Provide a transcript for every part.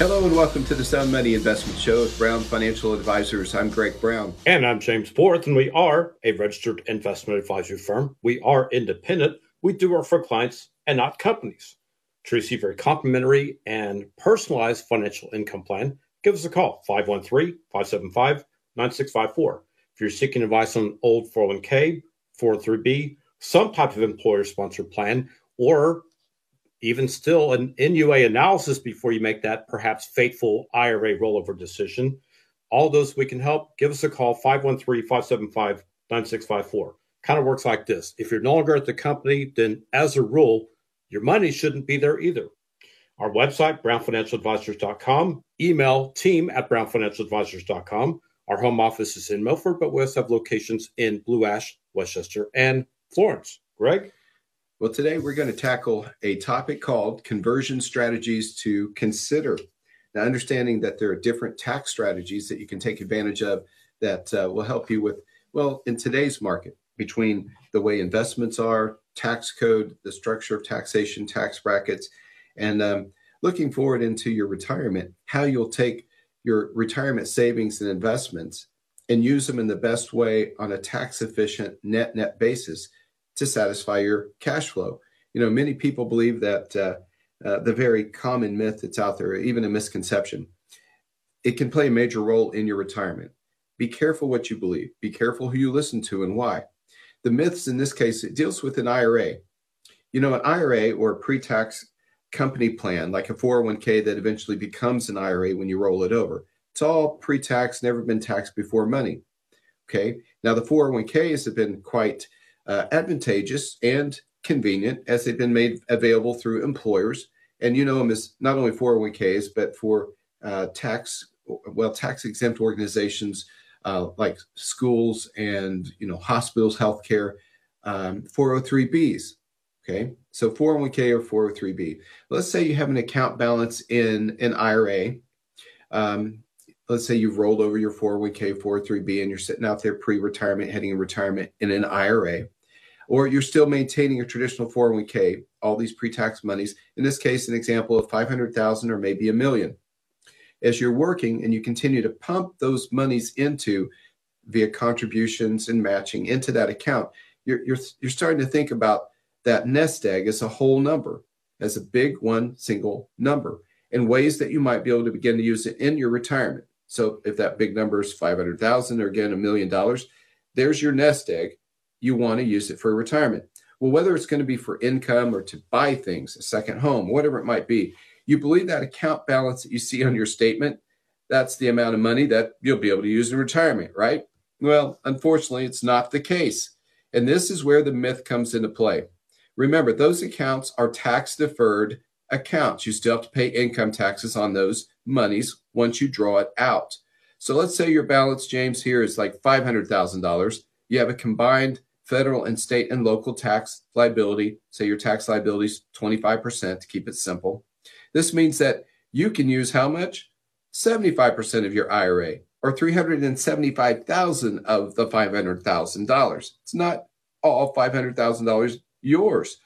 Hello and welcome to the Sound Money Investment Show with Brown Financial Advisors. I'm Greg Brown. And I'm James Forth, and we are a registered investment advisory firm. We are independent. We do work for clients and not companies. To receive a complimentary and personalized financial income plan, give us a call 513 575 9654. If you're seeking advice on an old 401k, 403b, some type of employer sponsored plan, or even still an NUA analysis before you make that perhaps fateful IRA rollover decision. All those we can help, give us a call 513 575 9654. Kind of works like this. If you're no longer at the company, then as a rule, your money shouldn't be there either. Our website, brownfinancialadvisors.com, email team at brownfinancialadvisors.com. Our home office is in Milford, but we also have locations in Blue Ash, West Chester, and Florence. Greg? Well, today we're going to tackle a topic called conversion strategies to consider. Now, understanding that there are different tax strategies that you can take advantage of that uh, will help you with, well, in today's market, between the way investments are, tax code, the structure of taxation, tax brackets, and um, looking forward into your retirement, how you'll take your retirement savings and investments and use them in the best way on a tax efficient net net basis to satisfy your cash flow. You know, many people believe that uh, uh, the very common myth that's out there, even a misconception, it can play a major role in your retirement. Be careful what you believe. Be careful who you listen to and why. The myths in this case, it deals with an IRA. You know, an IRA or a pre-tax company plan, like a 401k that eventually becomes an IRA when you roll it over. It's all pre-tax, never been taxed before money. Okay. Now the 401ks have been quite uh, advantageous and convenient as they've been made available through employers. And you know them as not only 401ks, but for uh, tax, well, tax exempt organizations uh, like schools and, you know, hospitals, healthcare, um, 403bs. Okay. So 401k or 403b. Let's say you have an account balance in an IRA. Um, let's say you've rolled over your 401k, 403b, and you're sitting out there pre retirement, heading in retirement in an IRA, or you're still maintaining a traditional 401k, all these pre tax monies. In this case, an example of 500,000 or maybe a million. As you're working and you continue to pump those monies into via contributions and matching into that account, you're, you're, you're starting to think about that nest egg as a whole number, as a big one single number, and ways that you might be able to begin to use it in your retirement. So if that big number is 500,000 or again a million dollars, there's your nest egg. You want to use it for retirement. Well, whether it's going to be for income or to buy things, a second home, whatever it might be, you believe that account balance that you see on your statement, that's the amount of money that you'll be able to use in retirement, right? Well, unfortunately, it's not the case. And this is where the myth comes into play. Remember, those accounts are tax deferred accounts. You still have to pay income taxes on those monies once you draw it out. So let's say your balance, James, here is like $500,000. You have a combined federal and state and local tax liability. Say your tax liability is 25% to keep it simple. This means that you can use how much? 75% of your IRA or 375,000 of the $500,000. It's not all $500,000 yours.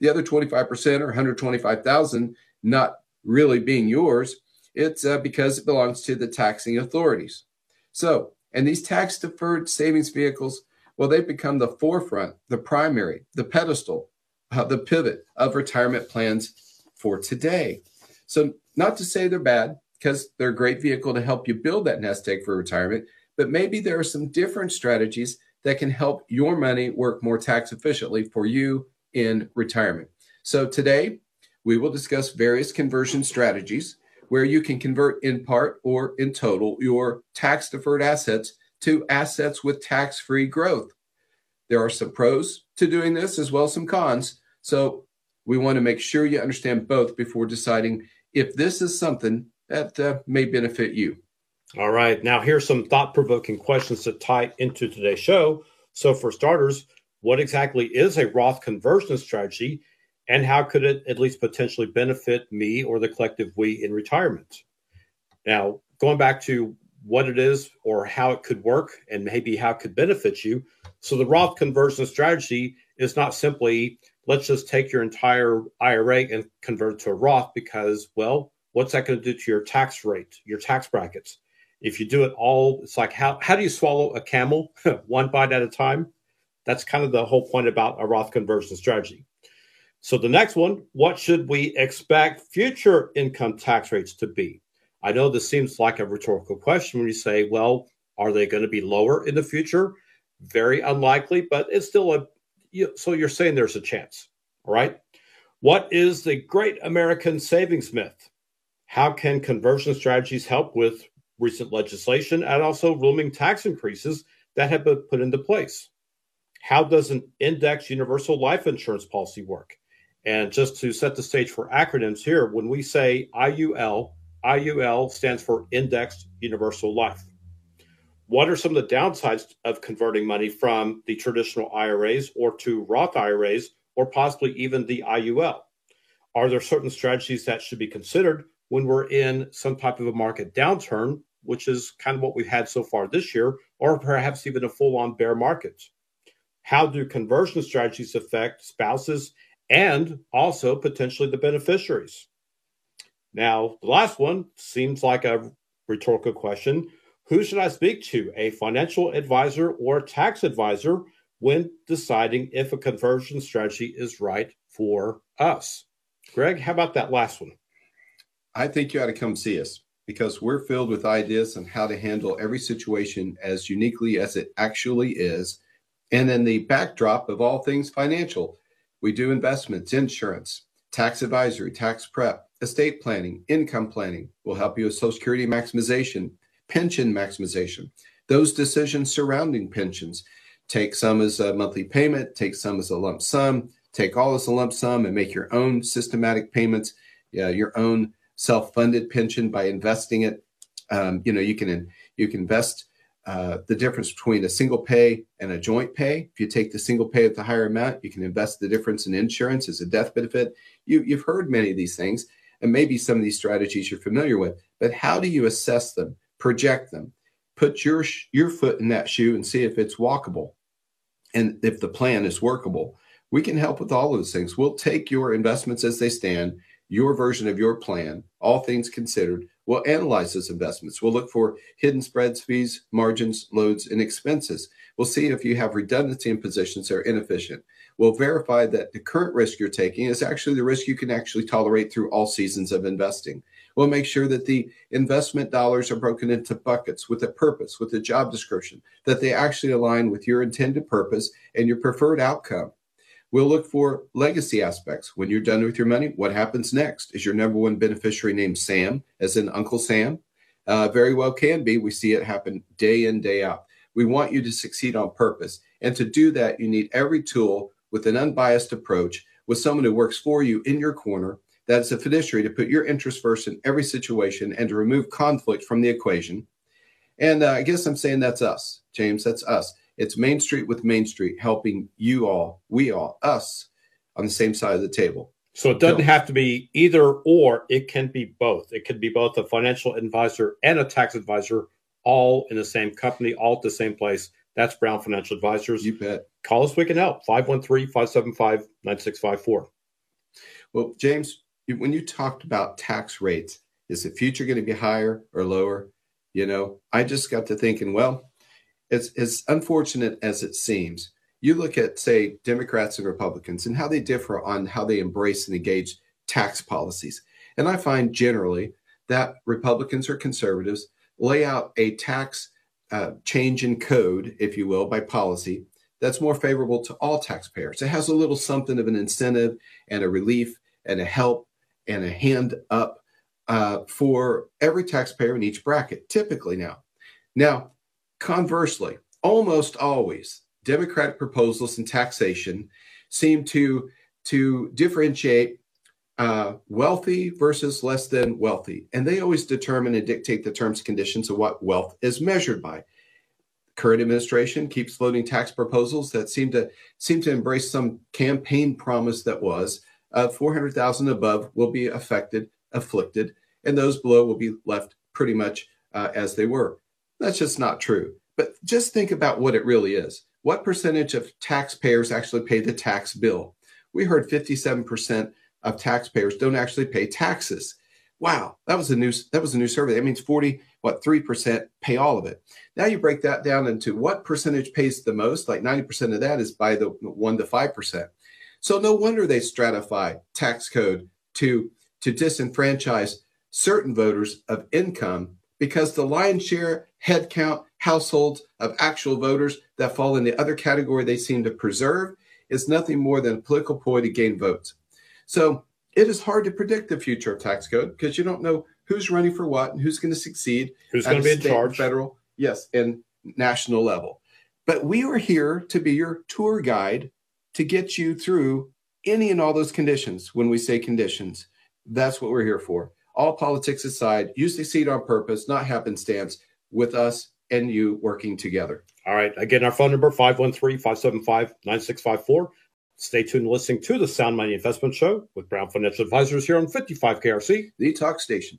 The other 25% or 125,000 not really being yours it's uh, because it belongs to the taxing authorities. So, and these tax deferred savings vehicles, well, they've become the forefront, the primary, the pedestal, uh, the pivot of retirement plans for today. So, not to say they're bad, because they're a great vehicle to help you build that nest egg for retirement, but maybe there are some different strategies that can help your money work more tax efficiently for you in retirement. So, today we will discuss various conversion strategies where you can convert in part or in total your tax deferred assets to assets with tax free growth. There are some pros to doing this as well as some cons. So we want to make sure you understand both before deciding if this is something that uh, may benefit you. All right. Now, here's some thought provoking questions to tie into today's show. So, for starters, what exactly is a Roth conversion strategy and how could it at least potentially benefit me or the collective we in retirement? Now, going back to what it is or how it could work and maybe how it could benefit you. So, the Roth conversion strategy is not simply let's just take your entire IRA and convert it to a Roth because, well, what's that going to do to your tax rate, your tax brackets? If you do it all, it's like how how do you swallow a camel one bite at a time? That's kind of the whole point about a Roth conversion strategy. So the next one, what should we expect future income tax rates to be? I know this seems like a rhetorical question when you say, well, are they going to be lower in the future? Very unlikely, but it's still a you, so you're saying there's a chance, all right? What is the great American savings myth? How can conversion strategies help with recent legislation and also looming tax increases that have been put into place? How does an index universal life insurance policy work? And just to set the stage for acronyms here, when we say IUL, IUL stands for Indexed Universal Life. What are some of the downsides of converting money from the traditional IRAs or to Roth IRAs or possibly even the IUL? Are there certain strategies that should be considered when we're in some type of a market downturn, which is kind of what we've had so far this year, or perhaps even a full on bear market? How do conversion strategies affect spouses and also potentially the beneficiaries? Now, the last one seems like a rhetorical question. Who should I speak to, a financial advisor or tax advisor, when deciding if a conversion strategy is right for us? Greg, how about that last one? I think you ought to come see us because we're filled with ideas on how to handle every situation as uniquely as it actually is. And in the backdrop of all things financial, we do investments, insurance, tax advisory, tax prep, estate planning, income planning. We'll help you with Social Security maximization, pension maximization, those decisions surrounding pensions. Take some as a monthly payment, take some as a lump sum, take all as a lump sum and make your own systematic payments, uh, your own self-funded pension by investing it. Um, you know, you can you can invest uh, the difference between a single pay and a joint pay. If you take the single pay at the higher amount, you can invest the difference in insurance as a death benefit. You, you've heard many of these things, and maybe some of these strategies you're familiar with. But how do you assess them, project them, put your your foot in that shoe and see if it's walkable, and if the plan is workable? We can help with all of those things. We'll take your investments as they stand your version of your plan, all things considered. We'll analyze those investments. We'll look for hidden spreads, fees, margins, loads, and expenses. We'll see if you have redundancy in positions that are inefficient. We'll verify that the current risk you're taking is actually the risk you can actually tolerate through all seasons of investing. We'll make sure that the investment dollars are broken into buckets with a purpose, with a job description, that they actually align with your intended purpose and your preferred outcome. We'll look for legacy aspects. When you're done with your money, what happens next? Is your number one beneficiary named Sam, as in Uncle Sam? Uh, very well can be. We see it happen day in, day out. We want you to succeed on purpose. And to do that, you need every tool with an unbiased approach, with someone who works for you in your corner, that's a fiduciary to put your interests first in every situation and to remove conflict from the equation. And uh, I guess I'm saying that's us, James. That's us. It's Main Street with Main Street helping you all, we all, us on the same side of the table. So it doesn't have to be either or, it can be both. It can be both a financial advisor and a tax advisor, all in the same company, all at the same place. That's Brown Financial Advisors. You bet. Call us, we can help. 513 575 9654. Well, James, when you talked about tax rates, is the future going to be higher or lower? You know, I just got to thinking, well, as, as unfortunate as it seems, you look at, say, Democrats and Republicans and how they differ on how they embrace and engage tax policies. And I find generally that Republicans or conservatives lay out a tax change in code, if you will, by policy that's more favorable to all taxpayers. It has a little something of an incentive and a relief and a help and a hand up uh, for every taxpayer in each bracket, typically now. Now, Conversely, almost always, Democratic proposals in taxation seem to, to differentiate uh, wealthy versus less than wealthy. And they always determine and dictate the terms and conditions of what wealth is measured by. Current administration keeps floating tax proposals that seem to seem to embrace some campaign promise that was uh, 400,000 above will be affected, afflicted, and those below will be left pretty much uh, as they were. That's just not true. But just think about what it really is. What percentage of taxpayers actually pay the tax bill? We heard 57% of taxpayers don't actually pay taxes. Wow, that was a new that was a new survey. That means 40 what 3% pay all of it. Now you break that down into what percentage pays the most, like 90% of that is by the 1 to 5%. So no wonder they stratify tax code to to disenfranchise certain voters of income because the lion's share head count households of actual voters that fall in the other category they seem to preserve is nothing more than a political ploy to gain votes. So it is hard to predict the future of tax code because you don't know who's running for what and who's going to succeed. Who's going to be in charge? Federal, yes, and national level. But we are here to be your tour guide to get you through any and all those conditions. When we say conditions, that's what we're here for. All politics aside, you succeed on purpose, not happenstance, with us and you working together. All right. Again, our phone number 513 575 9654. Stay tuned listening to the Sound Money Investment Show with Brown Financial Advisors here on 55 KRC, the talk station.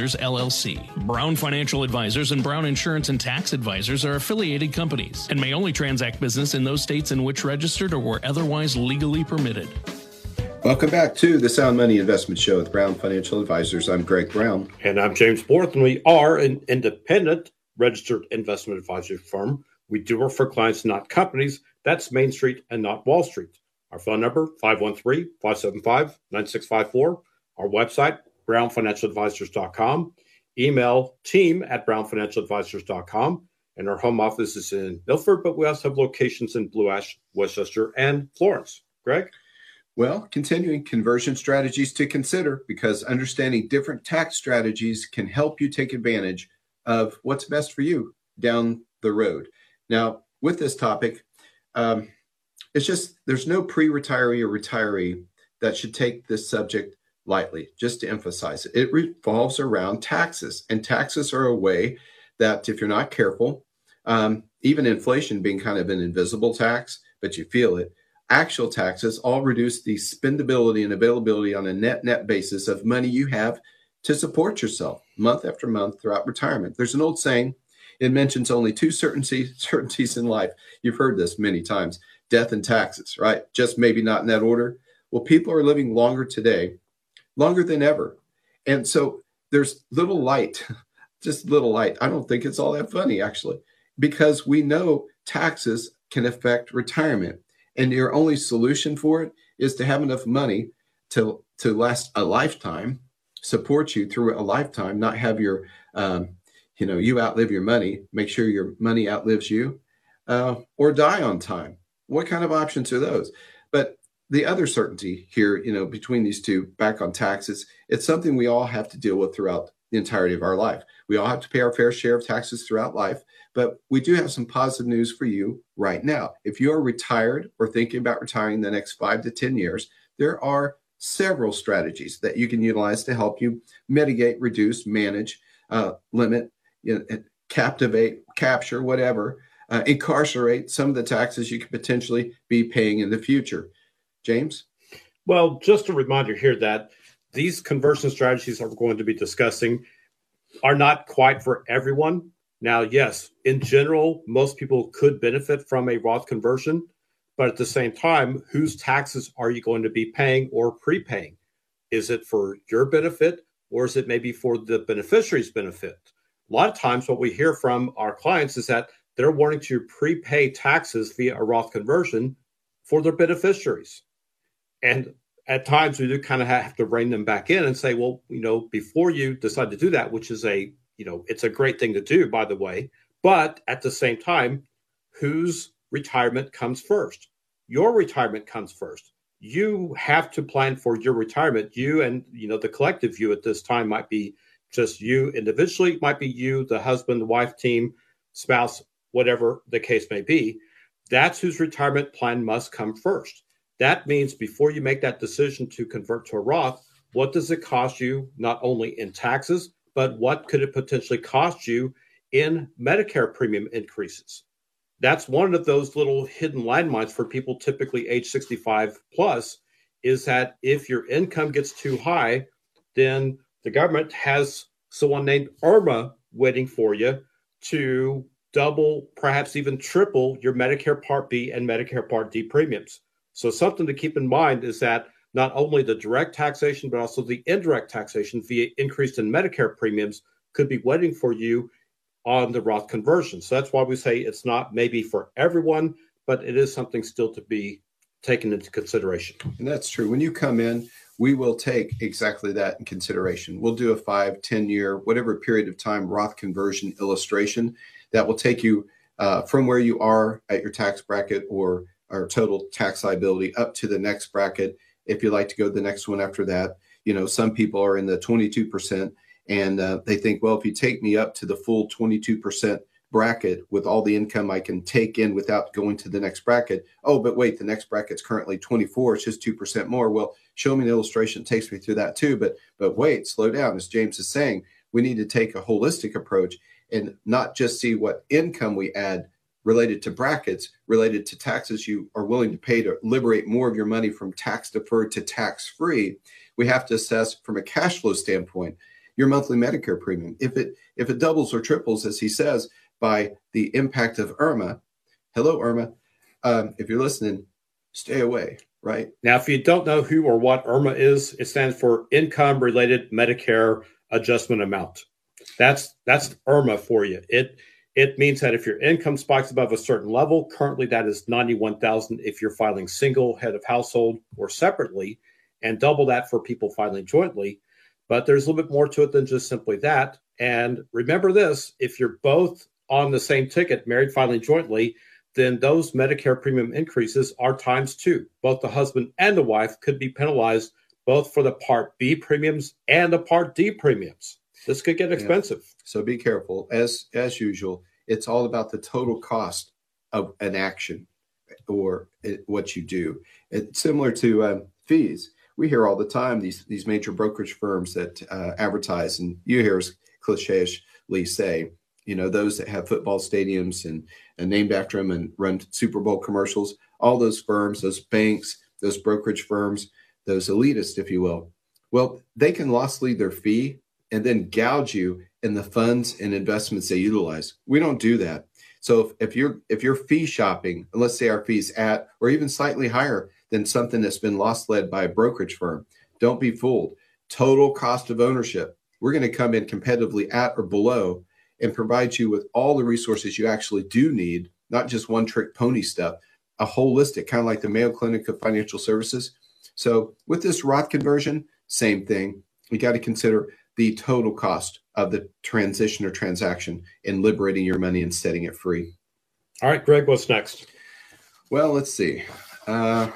Advisors, LLC. Brown Financial Advisors and Brown Insurance and Tax Advisors are affiliated companies and may only transact business in those states in which registered or were otherwise legally permitted. Welcome back to the Sound Money Investment Show with Brown Financial Advisors. I'm Greg Brown. And I'm James Borth, and we are an independent registered investment advisory firm. We do work for clients, not companies. That's Main Street and not Wall Street. Our phone number, 513-575-9654. Our website, brownfinancialadvisors.com. Email team at brownfinancialadvisors.com. And our home office is in Milford, but we also have locations in Blue Ash, West Chester, and Florence. Greg? Well, continuing conversion strategies to consider because understanding different tax strategies can help you take advantage of what's best for you down the road. Now, with this topic, um, it's just there's no pre retiree or retiree that should take this subject lightly, just to emphasize it. It revolves around taxes, and taxes are a way that, if you're not careful, um, even inflation being kind of an invisible tax, but you feel it, actual taxes all reduce the spendability and availability on a net net basis of money you have to support yourself month after month throughout retirement. There's an old saying, it mentions only two certainty, certainties in life. You've heard this many times death and taxes, right? Just maybe not in that order. Well, people are living longer today longer than ever. And so there's little light, just little light. I don't think it's all that funny, actually, because we know taxes can affect retirement. And your only solution for it is to have enough money to, to last a lifetime, support you through a lifetime, not have your, um, you know, you outlive your money, make sure your money outlives you, uh, or die on time. What kind of options are those? But the other certainty here, you know, between these two, back on taxes, it's something we all have to deal with throughout the entirety of our life. We all have to pay our fair share of taxes throughout life, but we do have some positive news for you right now. If you are retired or thinking about retiring in the next five to 10 years, there are several strategies that you can utilize to help you mitigate, reduce, manage, uh, limit, you know, captivate, capture, whatever, uh, incarcerate some of the taxes you could potentially be paying in the future. James? Well, just a reminder here that these conversion strategies that we're going to be discussing are not quite for everyone. Now, yes, in general, most people could benefit from a Roth conversion, but at the same time, whose taxes are you going to be paying or prepaying? Is it for your benefit or is it maybe for the beneficiary's benefit? A lot of times, what we hear from our clients is that they're wanting to prepay taxes via a Roth conversion for their beneficiaries. And at times we do kind of have to rein them back in and say, well, you know, before you decide to do that, which is a, you know, it's a great thing to do, by the way, but at the same time, whose retirement comes first? Your retirement comes first. You have to plan for your retirement. You and, you know, the collective you at this time might be just you individually, might be you, the husband, the wife team, spouse, whatever the case may be. That's whose retirement plan must come first. That means before you make that decision to convert to a Roth, what does it cost you not only in taxes, but what could it potentially cost you in Medicare premium increases? That's one of those little hidden landmines for people typically age 65 plus is that if your income gets too high, then the government has someone named Irma waiting for you to double, perhaps even triple your Medicare Part B and Medicare Part D premiums. So, something to keep in mind is that not only the direct taxation, but also the indirect taxation via increase in Medicare premiums could be waiting for you on the Roth conversion. So, that's why we say it's not maybe for everyone, but it is something still to be taken into consideration. And that's true. When you come in, we will take exactly that in consideration. We'll do a five, 10 year, whatever period of time Roth conversion illustration that will take you uh, from where you are at your tax bracket or our total tax liability up to the next bracket. If you like to go to the next one after that, you know, some people are in the 22% and uh, they think, well, if you take me up to the full 22% bracket with all the income I can take in without going to the next bracket. Oh, but wait, the next bracket's currently 24. It's just 2% more. Well, show me an illustration takes me through that too. But but wait, slow down. As James is saying, we need to take a holistic approach and not just see what income we add related to brackets, related to taxes you are willing to pay to liberate more of your money from tax deferred to tax free. We have to assess from a cash flow standpoint your monthly Medicare premium. If it if it doubles or triples, as he says, by the impact of Irma, hello Irma, um, if you're listening, stay away. Right now, if you don't know who or what Irma is, it stands for Income Related Medicare Adjustment Amount. That's that's Irma for you. It it means that if your income spikes above a certain level, currently that is 91,000 if you're filing single head of household or separately, and double that for people filing jointly. But there's a little bit more to it than just simply that. And remember this if you're both on the same ticket, married filing jointly, then those Medicare premium increases are times two. Both the husband and the wife could be penalized both for the Part B premiums and the Part D premiums. This could get expensive. Yeah. So be careful. As as usual, it's all about the total cost of an action or it, what you do. It's similar to um, fees. We hear all the time these these major brokerage firms that uh, advertise, and you hear us say, you know, those that have football stadiums and, and named after them and run Super Bowl commercials. All those firms, those banks, those brokerage firms, those elitists, if you will. Well, they can lostly their fee and then gouge you in the funds and investments they utilize. We don't do that. So if, if you're if you're fee shopping, and let's say our fees at or even slightly higher than something that's been loss led by a brokerage firm, don't be fooled. Total cost of ownership. We're going to come in competitively at or below and provide you with all the resources you actually do need, not just one trick pony stuff, a holistic, kind of like the Mayo Clinic of Financial Services. So with this Roth conversion, same thing. You got to consider the total cost of the transition or transaction in liberating your money and setting it free. All right, Greg, what's next? Well, let's see. Uh,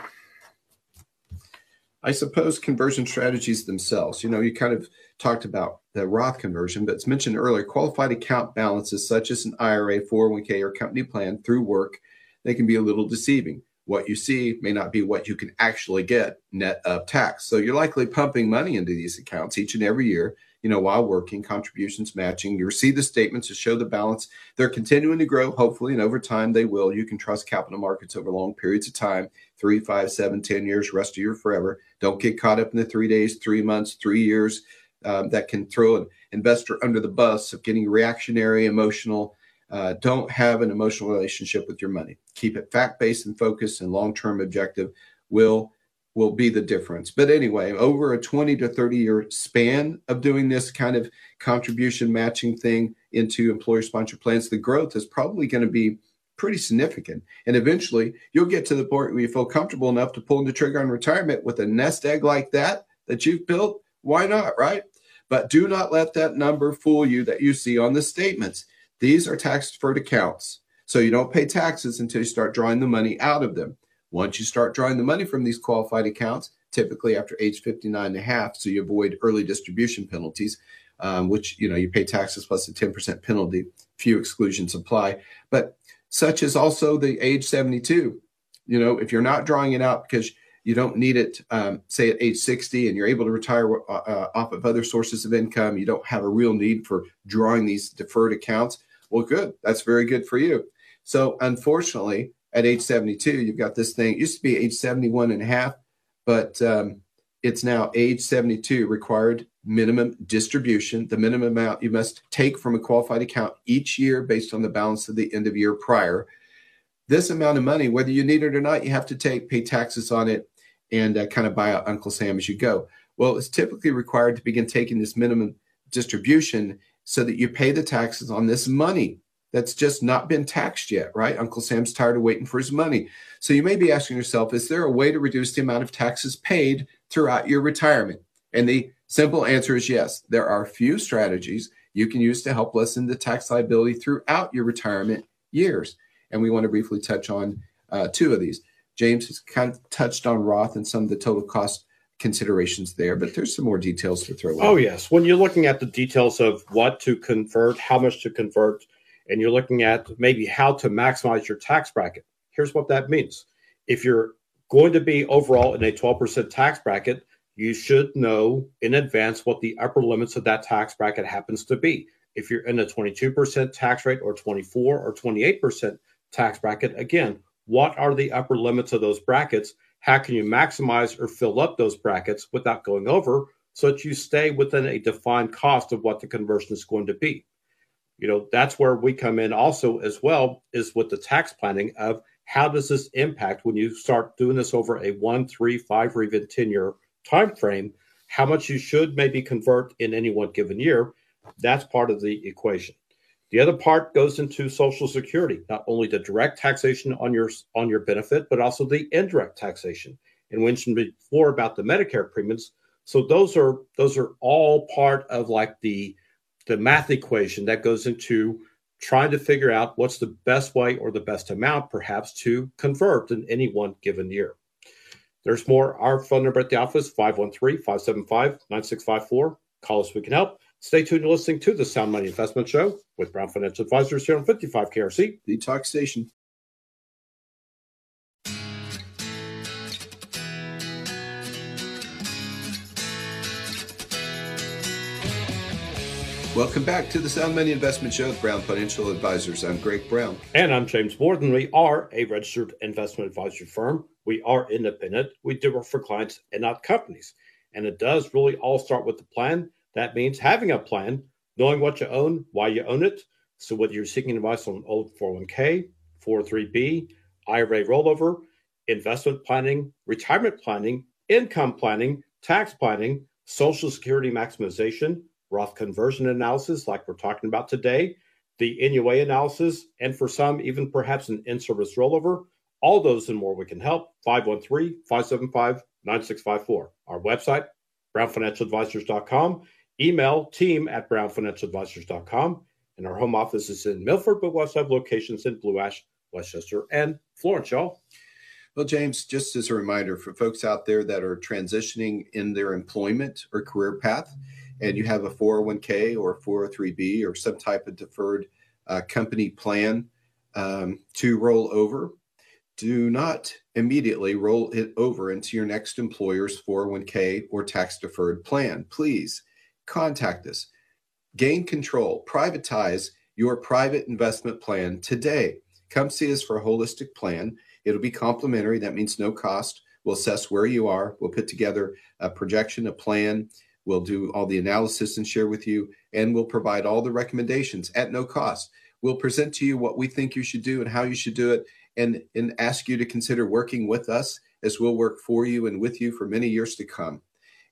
I suppose conversion strategies themselves. You know, you kind of talked about the Roth conversion, but it's mentioned earlier qualified account balances such as an IRA, 401k, or company plan through work, they can be a little deceiving what you see may not be what you can actually get net of tax. So you're likely pumping money into these accounts each and every year, you know, while working, contributions matching. You receive the statements to show the balance. They're continuing to grow, hopefully, and over time they will. You can trust capital markets over long periods of time three, five, seven, ten years, rest of your forever. Don't get caught up in the three days, three months, three years. Um, that can throw an investor under the bus of getting reactionary, emotional, uh, don't have an emotional relationship with your money. Keep it fact based and focused, and long term objective will will be the difference. But anyway, over a 20 to 30 year span of doing this kind of contribution matching thing into employer sponsored plans, the growth is probably going to be pretty significant. And eventually you'll get to the point where you feel comfortable enough to pull the trigger on retirement with a nest egg like that that you've built. Why not, right? But do not let that number fool you that you see on the statements. These are tax deferred accounts. So you don't pay taxes until you start drawing the money out of them. Once you start drawing the money from these qualified accounts, typically after age 59 and a half, so you avoid early distribution penalties, um, which, you know, you pay taxes plus a 10% penalty. Few exclusions apply. But such as also the age 72. You know, if you're not drawing it out because you don't need it, um, say at age 60, and you're able to retire uh, uh, off of other sources of income, you don't have a real need for drawing these deferred accounts. Well, good. That's very good for you. So, unfortunately, at age 72, you've got this thing. It used to be age 71 and a half, but um, it's now age 72 required minimum distribution, the minimum amount you must take from a qualified account each year based on the balance of the end of year prior. This amount of money, whether you need it or not, you have to take, pay taxes on it, and uh, kind of buy out Uncle Sam as you go. Well, it's typically required to begin taking this minimum distribution so that you pay the taxes on this money that's just not been taxed yet, right? Uncle Sam's tired of waiting for his money. So you may be asking yourself, is there a way to reduce the amount of taxes paid throughout your retirement? And the simple answer is yes. There are a few strategies you can use to help lessen the tax liability throughout your retirement years. And we want to briefly touch on uh, two of these. James has kind of touched on Roth and some of the total cost considerations there, but there's some more details to throw in. Oh, yes. When you're looking at the details of what to convert, how much to convert, and you're looking at maybe how to maximize your tax bracket. Here's what that means. If you're going to be overall in a 12% tax bracket, you should know in advance what the upper limits of that tax bracket happens to be. If you're in a 22% tax rate or 24 or 28% tax bracket, again, what are the upper limits of those brackets? How can you maximize or fill up those brackets without going over so that you stay within a defined cost of what the conversion is going to be? you know that's where we come in also as well is with the tax planning of how does this impact when you start doing this over a one three five or even 10 year time frame how much you should maybe convert in any one given year that's part of the equation the other part goes into social security not only the direct taxation on your on your benefit but also the indirect taxation and we mentioned before about the medicare premiums so those are those are all part of like the the math equation that goes into trying to figure out what's the best way or the best amount perhaps to convert in any one given year. There's more. Our phone number at the office, 513-575-9654. Call us, we can help. Stay tuned to listening to the Sound Money Investment Show with Brown Financial Advisors here on 55 KRC. The Talk Station. Welcome back to the Sound Money Investment Show with Brown Financial Advisors. I'm Greg Brown. And I'm James Borden. We are a registered investment advisory firm. We are independent. We do work for clients and not companies. And it does really all start with the plan. That means having a plan, knowing what you own, why you own it. So whether you're seeking advice on old 401k, 403b, IRA rollover, investment planning, retirement planning, income planning, tax planning, social security maximization, Roth conversion analysis, like we're talking about today, the NUA analysis, and for some, even perhaps an in service rollover. All those and more we can help. 513 575 9654. Our website, brownfinancialadvisors.com. Email team at brownfinancialadvisors.com. And our home office is in Milford, but we also have locations in Blue Ash, West Chester, and Florence, y'all. Well, James, just as a reminder for folks out there that are transitioning in their employment or career path, and you have a 401k or 403b or some type of deferred uh, company plan um, to roll over, do not immediately roll it over into your next employer's 401k or tax deferred plan. Please contact us. Gain control, privatize your private investment plan today. Come see us for a holistic plan. It'll be complimentary. That means no cost. We'll assess where you are. We'll put together a projection, a plan, We'll do all the analysis and share with you, and we'll provide all the recommendations at no cost. We'll present to you what we think you should do and how you should do it, and, and ask you to consider working with us as we'll work for you and with you for many years to come.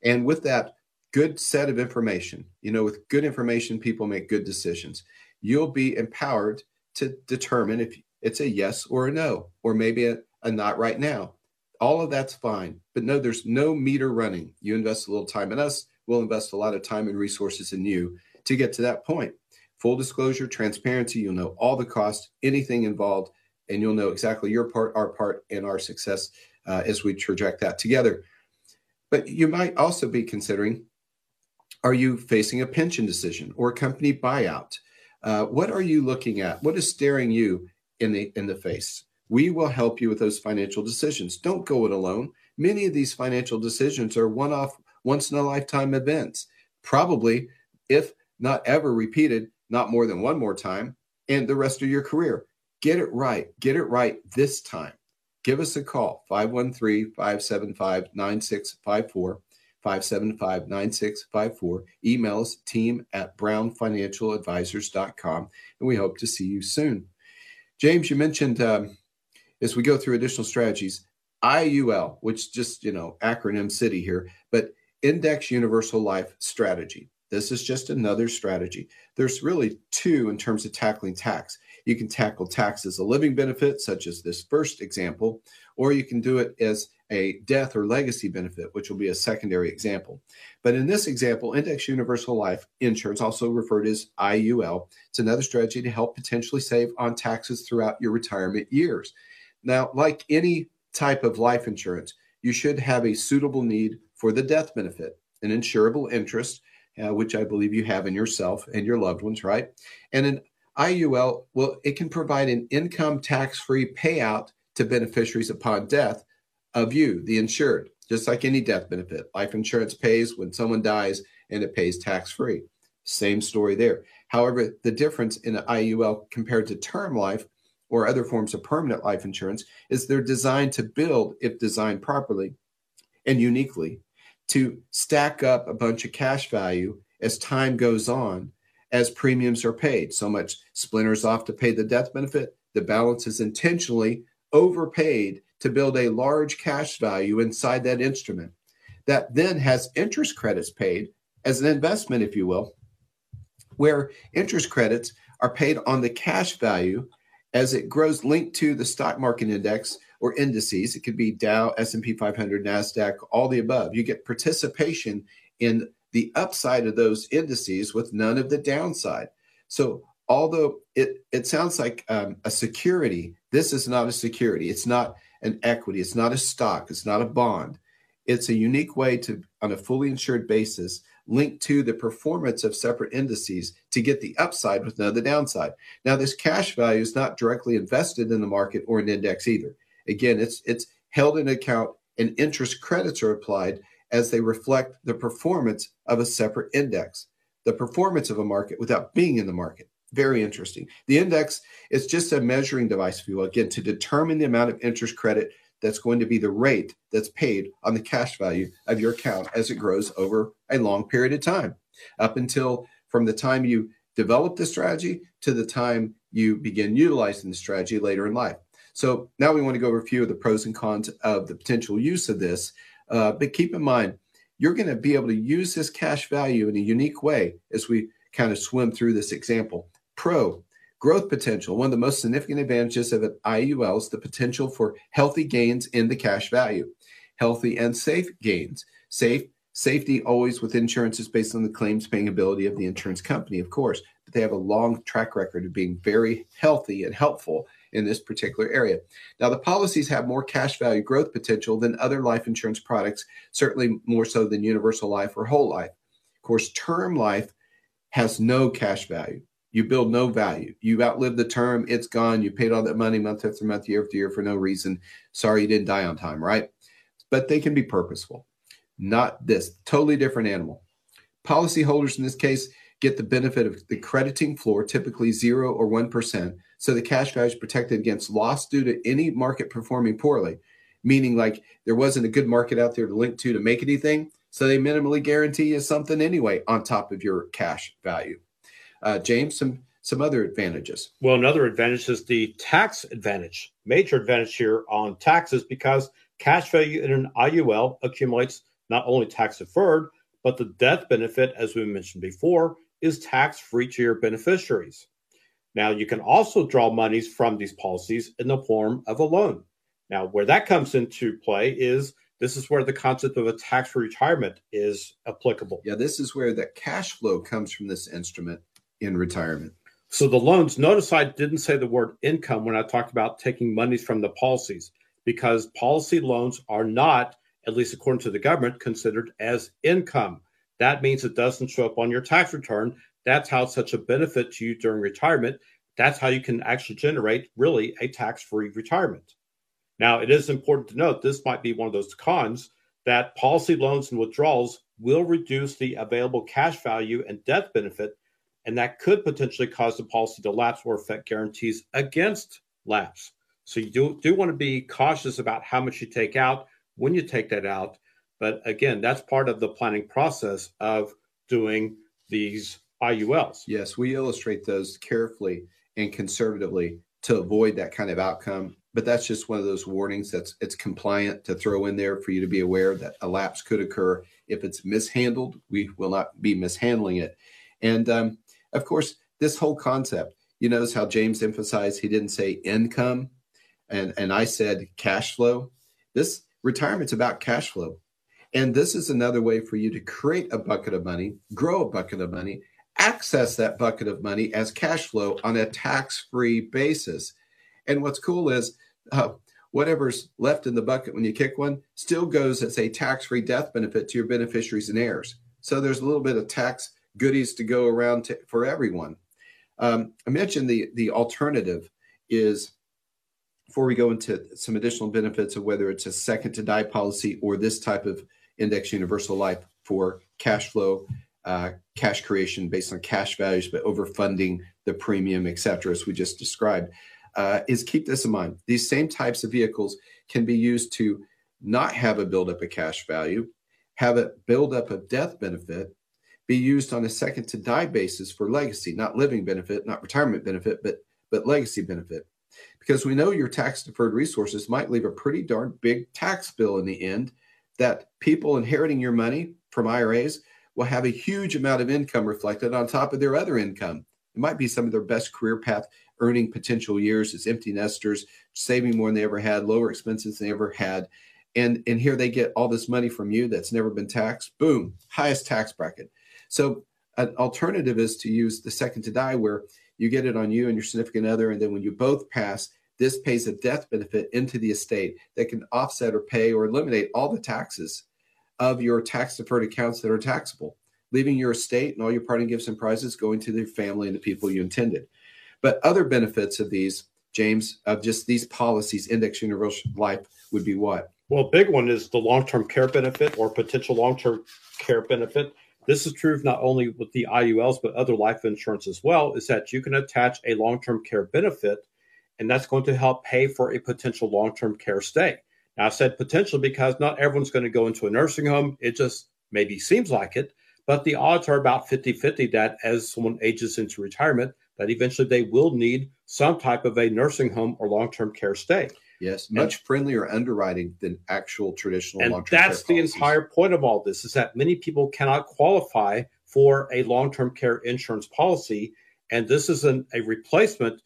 And with that good set of information, you know, with good information, people make good decisions. You'll be empowered to determine if it's a yes or a no, or maybe a, a not right now. All of that's fine. But no, there's no meter running. You invest a little time in us, we'll invest a lot of time and resources in you to get to that point. Full disclosure, transparency, you'll know all the cost, anything involved, and you'll know exactly your part, our part, and our success uh, as we traject that together. But you might also be considering are you facing a pension decision or a company buyout? Uh, what are you looking at? What is staring you in the in the face? We will help you with those financial decisions. Don't go it alone. Many of these financial decisions are one-off, once in a lifetime events. Probably, if not ever repeated, not more than one more time, and the rest of your career. Get it right. Get it right this time. Give us a call, 513 575 9654. 575 9654. Email us team at brownfinancialadvisors.com, and we hope to see you soon. James, you mentioned um, as we go through additional strategies, IUL, which just, you know, acronym city here, but Index Universal Life Strategy. This is just another strategy. There's really two in terms of tackling tax. You can tackle tax as a living benefit, such as this first example, or you can do it as a death or legacy benefit, which will be a secondary example. But in this example, Index Universal Life Insurance, also referred as IUL, it's another strategy to help potentially save on taxes throughout your retirement years. Now, like any type of life insurance, you should have a suitable need for the death benefit, an insurable interest uh, which I believe you have in yourself and your loved ones, right? And an IUL, well, it can provide an income tax free payout to beneficiaries upon death of you, the insured, just like any death benefit. Life insurance pays when someone dies and it pays tax free. Same story there. However, the difference in an IUL compared to term life or other forms of permanent life insurance is they're designed to build, if designed properly and uniquely, to stack up a bunch of cash value as time goes on as premiums are paid. So much splinters off to pay the death benefit. The balance is intentionally overpaid to build a large cash value inside that instrument that then has interest credits paid as an investment, if you will, where interest credits are paid on the cash value as it grows linked to the stock market index or indices. It could be Dow, S&P 500, Nasdaq, all the above. You get participation in the upside of those indices with none of the downside. So although it it sounds like um, a security, this is not a security. It's not an equity. It's not a stock. It's not a bond. It's a unique way to, on a fully insured basis, link to the performance of separate indices to get the upside with of the downside. Now, this cash value is not directly invested in the market or an index either. Again, it's it's held in account and interest credits are applied as they reflect the performance of a separate index, the performance of a market without being in the market. Very interesting. The index is just a measuring device, if you will, again, to determine the amount of interest credit that's going to be the rate that's paid on the cash value of your account as it grows over a long period of time, up until from the time you develop the strategy to the time you begin utilizing the strategy later in life. So now we want to go over a few of the pros and cons of the potential use of this. Uh, but keep in mind, you're going to be able to use this cash value in a unique way as we kind of swim through this example. Pro, growth potential. One of the most significant advantages of an IUL is the potential for healthy gains in the cash value, healthy and safe gains. Safe safety always with insurance is based on the claims paying ability of the insurance company, of course, but they have a long track record of being very healthy and helpful in this particular area. Now, the policies have more cash value growth potential than other life insurance products, certainly more so than universal life or whole life. Of course, term life has no cash value. You build no value. You outlive the term, it's gone. You paid all that money month after month, year after year for no reason. Sorry you didn't die on time, right? But they can be purposeful. Not this, totally different animal. Policyholders in this case get the benefit of the crediting floor, typically zero or 1%. So the cash value is protected against loss due to any market performing poorly, meaning like there wasn't a good market out there to link to to make anything. So they minimally guarantee you something anyway on top of your cash value. Uh, James, some some other advantages. Well, another advantage is the tax advantage. Major advantage here on taxes because cash value in an IUL accumulates not only tax deferred, but the death benefit, as we mentioned before, is tax free to your beneficiaries. Now, you can also draw monies from these policies in the form of a loan. Now, where that comes into play is this is where the concept of a tax free retirement is applicable. Yeah, this is where the cash flow comes from this instrument in retirement. So the loans, notice I didn't say the word income when I talked about taking monies from the policies because policy loans are not, at least according to the government, considered as income. That means it doesn't show up on your tax return. That's how such a benefit to you during retirement. That's how you can actually generate really a tax free retirement. Now, it is important to note this might be one of those cons that policy loans and withdrawals will reduce the available cash value and death benefit, and that could potentially cause the policy to lapse or affect guarantees against lapse. So you do, do want to be cautious about how much you take out when you take that out. But again, that's part of the planning process of doing these IULs. Yes, we illustrate those carefully and conservatively to avoid that kind of outcome. But that's just one of those warnings that's it's compliant to throw in there for you to be aware that a lapse could occur if it's mishandled. We will not be mishandling it. And um, of course, this whole concept, you notice how James emphasized he didn't say income, and and I said cash flow. This retirement's about cash flow. And this is another way for you to create a bucket of money, grow a bucket of money, access that bucket of money as cash flow on a tax free basis. And what's cool is uh, whatever's left in the bucket when you kick one still goes as a tax free death benefit to your beneficiaries and heirs. So there's a little bit of tax goodies to go around to, for everyone. Um, I mentioned the, the alternative is before we go into some additional benefits of whether it's a second to die policy or this type of index universal life for cash flow uh, cash creation based on cash values, but overfunding the premium, et cetera, as we just described, uh, is keep this in mind. These same types of vehicles can be used to not have a buildup of cash value, have a buildup of death benefit, be used on a second to die basis for legacy, not living benefit, not retirement benefit, but but legacy benefit. Because we know your tax deferred resources might leave a pretty darn big tax bill in the end that people inheriting your money from IRAs will have a huge amount of income reflected on top of their other income. It might be some of their best career path earning potential years as empty nesters, saving more than they ever had, lower expenses than they ever had. And, and here they get all this money from you that's never been taxed. Boom, highest tax bracket. So an alternative is to use the second to die where you get it on you and your significant other. And then when you both pass, this pays a death benefit into the estate that can offset or pay or eliminate all the taxes of your tax deferred accounts that are taxable, leaving your estate and all your parting gifts and prizes going to the family and the people you intended. But other benefits of these, James, of just these policies, index universal life, would be what? Well, big one is the long term care benefit or potential long term care benefit. This is true not only with the IULs, but other life insurance as well, is that you can attach a long term care benefit, and that's going to help pay for a potential long term care stay. Now, I said potential because not everyone's going to go into a nursing home. It just maybe seems like it, but the odds are about 50 50 that as someone ages into retirement, that eventually they will need some type of a nursing home or long term care stay. Yes, much and, friendlier underwriting than actual traditional and long-term care. that's the entire point of all this is that many people cannot qualify for a long-term care insurance policy, and this is an, a replacement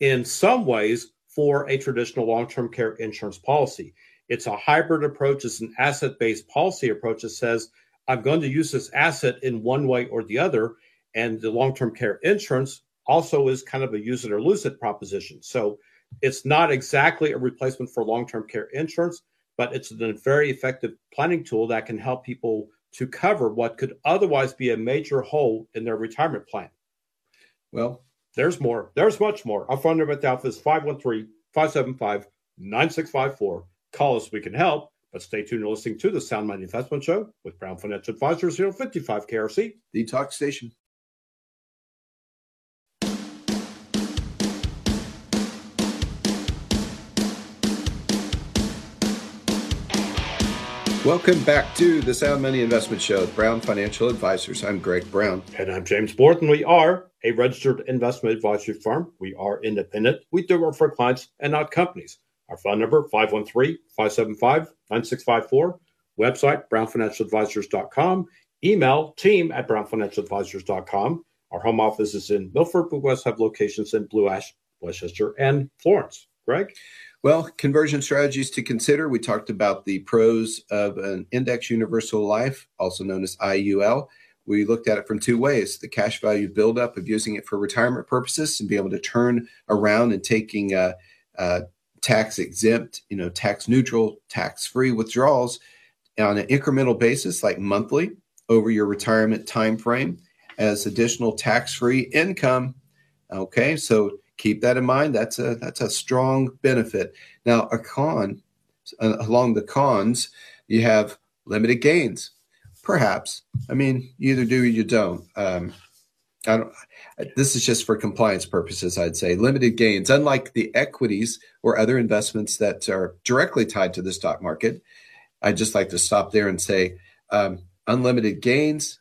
in some ways for a traditional long-term care insurance policy. It's a hybrid approach. It's an asset based policy approach that says, I'm going to use this asset in one way or the other. And the long term care insurance also is kind of a use it or lose it proposition. So it's not exactly a replacement for long term care insurance, but it's a very effective planning tool that can help people to cover what could otherwise be a major hole in their retirement plan. Well, there's more. There's much more. Our phone number at the office is 513 575 9654. Call us, we can help. But stay tuned and listening to the Sound Money Investment Show with Brown Financial Advisors here on 055 KRC. The Talk Station. Welcome back to the Sound Money Investment Show with Brown Financial Advisors. I'm Greg Brown. And I'm James Borton. We are a registered investment advisory firm. We are independent. We do work for clients and not companies. Our phone number, 513-575-9654. Website, brownfinancialadvisors.com. Email, team at brownfinancialadvisors.com. Our home office is in Milford, but we also have locations in Blue Ash, West Chester, and Florence. Greg? Well, conversion strategies to consider. We talked about the pros of an index universal life, also known as IUL. We looked at it from two ways the cash value buildup of using it for retirement purposes and be able to turn around and taking uh, uh, tax exempt, you know, tax neutral, tax free withdrawals on an incremental basis, like monthly over your retirement time frame as additional tax free income. Okay, so keep that in mind. That's a that's a strong benefit. Now, a con uh, along the cons, you have limited gains. Perhaps. I mean, you either do or you don't. Um, I don't. This is just for compliance purposes. I'd say limited gains, unlike the equities or other investments that are directly tied to the stock market. I'd just like to stop there and say, um, unlimited gains,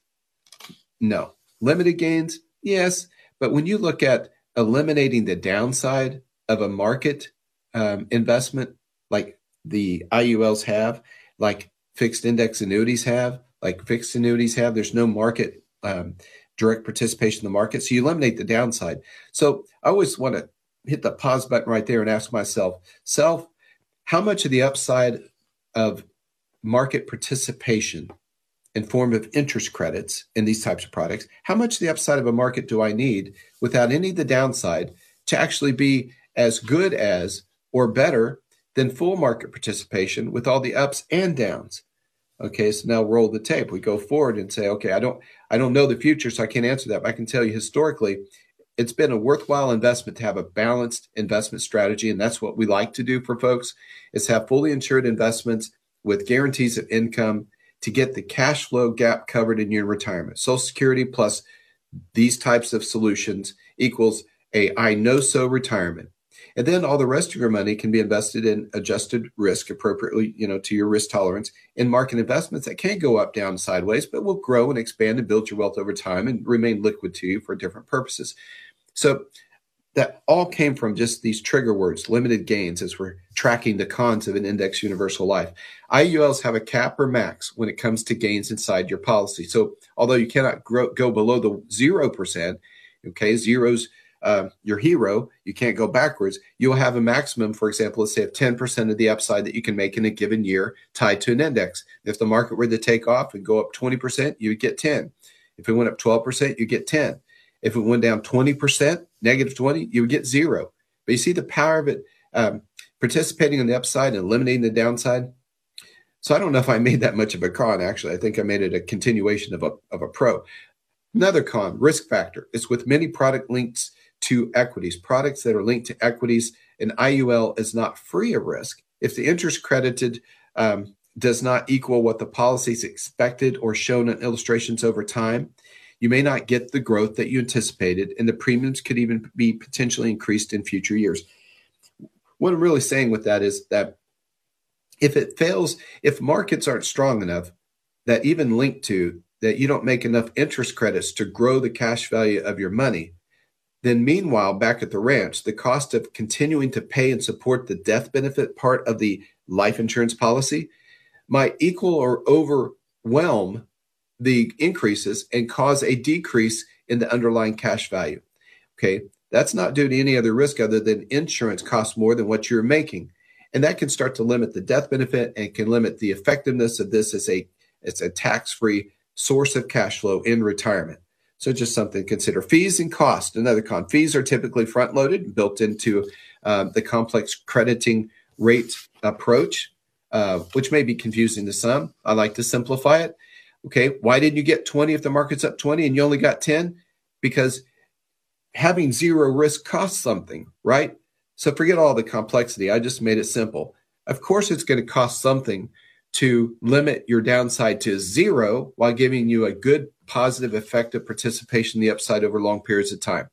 no. Limited gains, yes. But when you look at eliminating the downside of a market um, investment like the IULs have, like fixed index annuities have, like fixed annuities have. There's no market um, direct participation in the market, so you eliminate the downside. So I always want to hit the pause button right there and ask myself, self, how much of the upside of market participation in form of interest credits in these types of products, how much the upside of a market do I need without any of the downside to actually be as good as or better than full market participation with all the ups and downs? Okay, so now roll the tape. We go forward and say, okay, I don't I don't know the future, so I can't answer that. But I can tell you historically, it's been a worthwhile investment to have a balanced investment strategy. And that's what we like to do for folks is have fully insured investments with guarantees of income to get the cash flow gap covered in your retirement. Social Security plus these types of solutions equals a I know so retirement. And then all the rest of your money can be invested in adjusted risk appropriately, you know, to your risk tolerance in market investments that can go up, down, sideways, but will grow and expand and build your wealth over time and remain liquid to you for different purposes. So that all came from just these trigger words, limited gains, as we're tracking the cons of an index universal life. IULs have a cap or max when it comes to gains inside your policy. So although you cannot grow, go below the 0%, okay, zeros uh, your hero, you can't go backwards. You'll have a maximum, for example, let's say of 10% of the upside that you can make in a given year tied to an index. If the market were to take off and go up 20%, you would get 10. If it went up 12%, you get 10. If it went down 20%, negative 20, you would get zero. But you see the power of it um, participating on the upside and eliminating the downside. So I don't know if I made that much of a con, actually. I think I made it a continuation of a, of a pro. Another con, risk factor, is with many product links to equities. Products that are linked to equities, an IUL is not free of risk. If the interest credited um, does not equal what the policy is expected or shown in illustrations over time, you may not get the growth that you anticipated, and the premiums could even be potentially increased in future years. What I'm really saying with that is that if it fails, if markets aren't strong enough that even linked to that you don't make enough interest credits to grow the cash value of your money, then meanwhile, back at the ranch, the cost of continuing to pay and support the death benefit part of the life insurance policy might equal or overwhelm the increases and cause a decrease in the underlying cash value. Okay, that's not due to any other risk other than insurance costs more than what you're making. And that can start to limit the death benefit and can limit the effectiveness of this as a it's a tax-free source of cash flow in retirement. So just something to consider. Fees and cost, another con. Fees are typically front-loaded and built into uh, the complex crediting rate approach, uh, which may be confusing to some. I like to simplify it. Okay, why didn't you get 20 if the market's up 20 and you only got 10? Because having zero risk costs something, right? So forget all the complexity. I just made it simple. Of course, it's going to cost something to limit your downside to zero while giving you a good, positive, effective participation in the upside over long periods of time.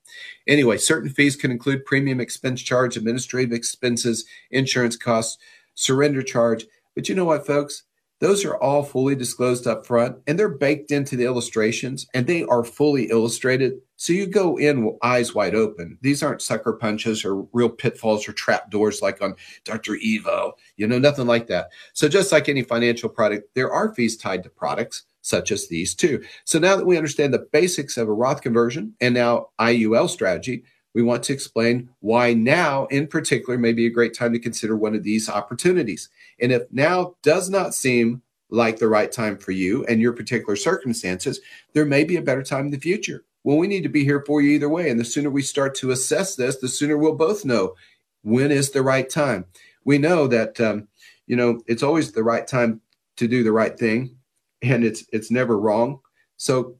Anyway, certain fees can include premium expense charge, administrative expenses, insurance costs, surrender charge. But you know what, folks? Those are all fully disclosed up front and they're baked into the illustrations and they are fully illustrated. So you go in eyes wide open. These aren't sucker punches or real pitfalls or trap doors like on Dr. Evil, you know, nothing like that. So just like any financial product, there are fees tied to products. such as these two. So now that we understand the basics of a Roth conversion and now IUL strategy, we want to explain why now in particular may be a great time to consider one of these opportunities. And if now does not seem like the right time for you and your particular circumstances, there may be a better time in the future. Well, we need to be here for you either way. And the sooner we start to assess this, the sooner we'll both know when is the right time. We know that, um, you know, it's always the right time to do the right thing and it's it's never wrong. So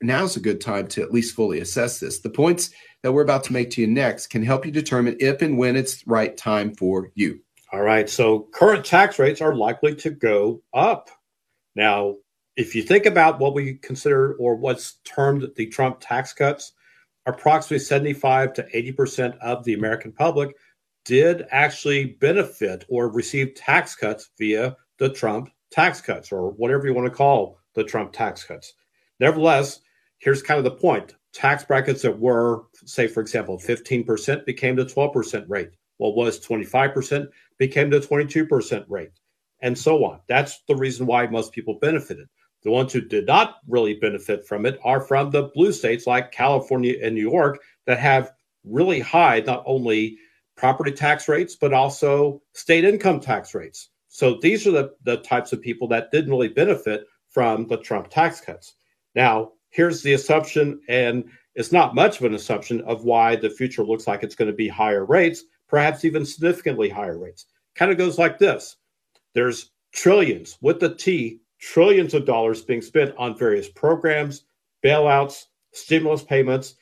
now's a good time to at least fully assess this. The points that we're about to make to you next can help you determine if and when it's the right time for you. All right. So current tax rates are likely to go up. Now, if you think about what we consider or what's termed the Trump tax cuts, approximately 75 to 80% of the American public did actually benefit or receive tax cuts via the Trump tax cuts or whatever you want to call the Trump tax cuts. Nevertheless, here's kind of the point tax brackets that were, say, for example, 15% became the 12% rate. What was 25% became the 22% rate, and so on. That's the reason why most people benefited. The ones who did not really benefit from it are from the blue states like California and New York that have really high, not only property tax rates, but also state income tax rates. So these are the, the types of people that didn't really benefit from the Trump tax cuts. Now, here's the assumption, and it's not much of an assumption of why the future looks like it's going to be higher rates, perhaps even significantly higher rates. Kind of goes like this there's trillions with the T, trillions of dollars being spent on various programs, bailouts, stimulus payments.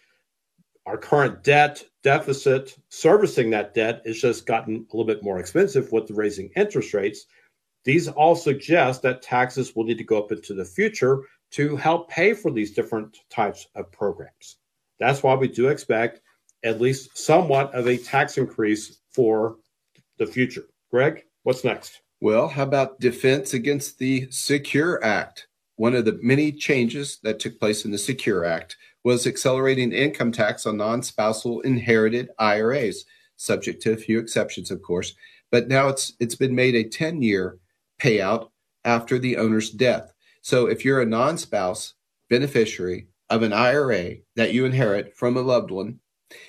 Our current debt deficit, servicing that debt, has just gotten a little bit more expensive with the raising interest rates. These all suggest that taxes will need to go up into the future to help pay for these different types of programs. That's why we do expect at least somewhat of a tax increase for the future. Greg, what's next? Well, how about defense against the Secure Act? One of the many changes that took place in the Secure Act was accelerating income tax on non spousal inherited IRAs, subject to a few exceptions, of course. But now it's it's been made a 10 year payout after the owner's death. So if you're a non spouse beneficiary of an IRA that you inherit from a loved one,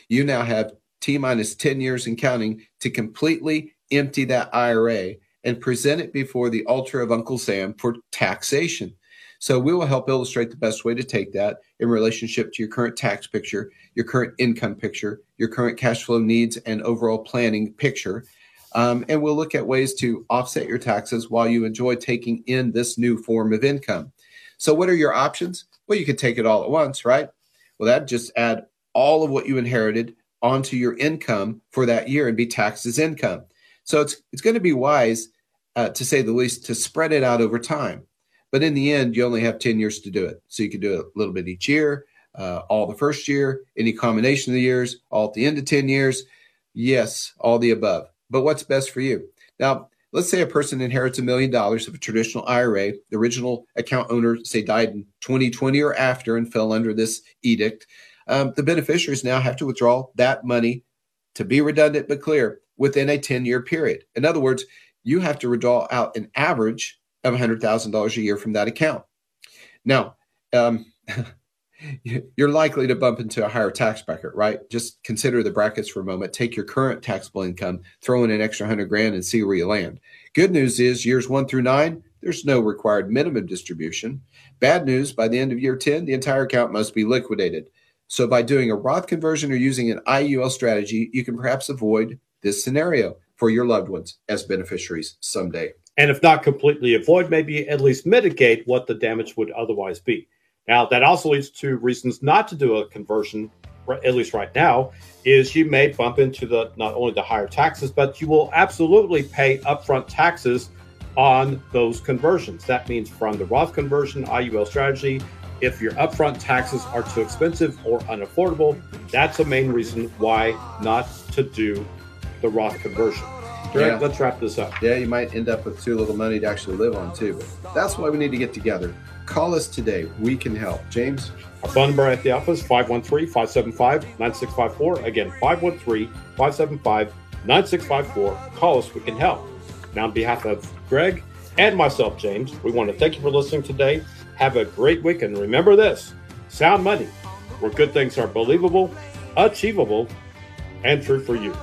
you now have T minus 10 years and counting to completely empty that IRA and present it before the altar of Uncle Sam for taxation. So we will help illustrate the best way to take that in relationship to your current tax picture, your current income picture, your current cash flow needs, and overall planning picture. Um, and we'll look at ways to offset your taxes while you enjoy taking in this new form of income. So, what are your options? Well, you could take it all at once, right? Well, that just add all of what you inherited onto your income for that year and be taxed as income. So it's it's going to be wise, uh, to say the least, to spread it out over time. But in the end, you only have ten years to do it. So you could do it a little bit each year, uh, all the first year, any combination of the years, all at the end of ten years. Yes, all the above but what's best for you? Now, let's say a person inherits a million dollars of a traditional IRA. The original account owner, say, died in 2020 or after and fell under this edict. Um, the beneficiaries now have to withdraw that money to be redundant but clear within a 10 year period. In other words, you have to withdraw out an average of $100,000 a year from that account. Now, um, you're likely to bump into a higher tax bracket, right? Just consider the brackets for a moment. Take your current taxable income, throw in an extra hundred grand, and see where you land. Good news is years one through nine, there's no required minimum distribution. Bad news, by the end of year 10, the entire account must be liquidated. So, by doing a Roth conversion or using an IUL strategy, you can perhaps avoid this scenario for your loved ones as beneficiaries someday. And if not completely avoid, maybe at least mitigate what the damage would otherwise be. Now, that also leads to reasons not to do a conversion, at least right now, is you may bump into the not only the higher taxes, but you will absolutely pay upfront taxes on those conversions. That means from the Roth conversion, IUL strategy, if your upfront taxes are too expensive or unaffordable, that's a main reason why not to do the Roth conversion. Direct, yeah. let's wrap this up. Yeah, you might end up with too little money to actually live on too. But that's why we need to get together. Call us today. We can help. James? Our phone number at the office, 513-575-9654. Again, 513-575-9654. Call us. We can help. Now, on behalf of Greg and myself, James, we want to thank you for listening today. Have a great week, and remember this sound money, where good things are believable, achievable, and true for you.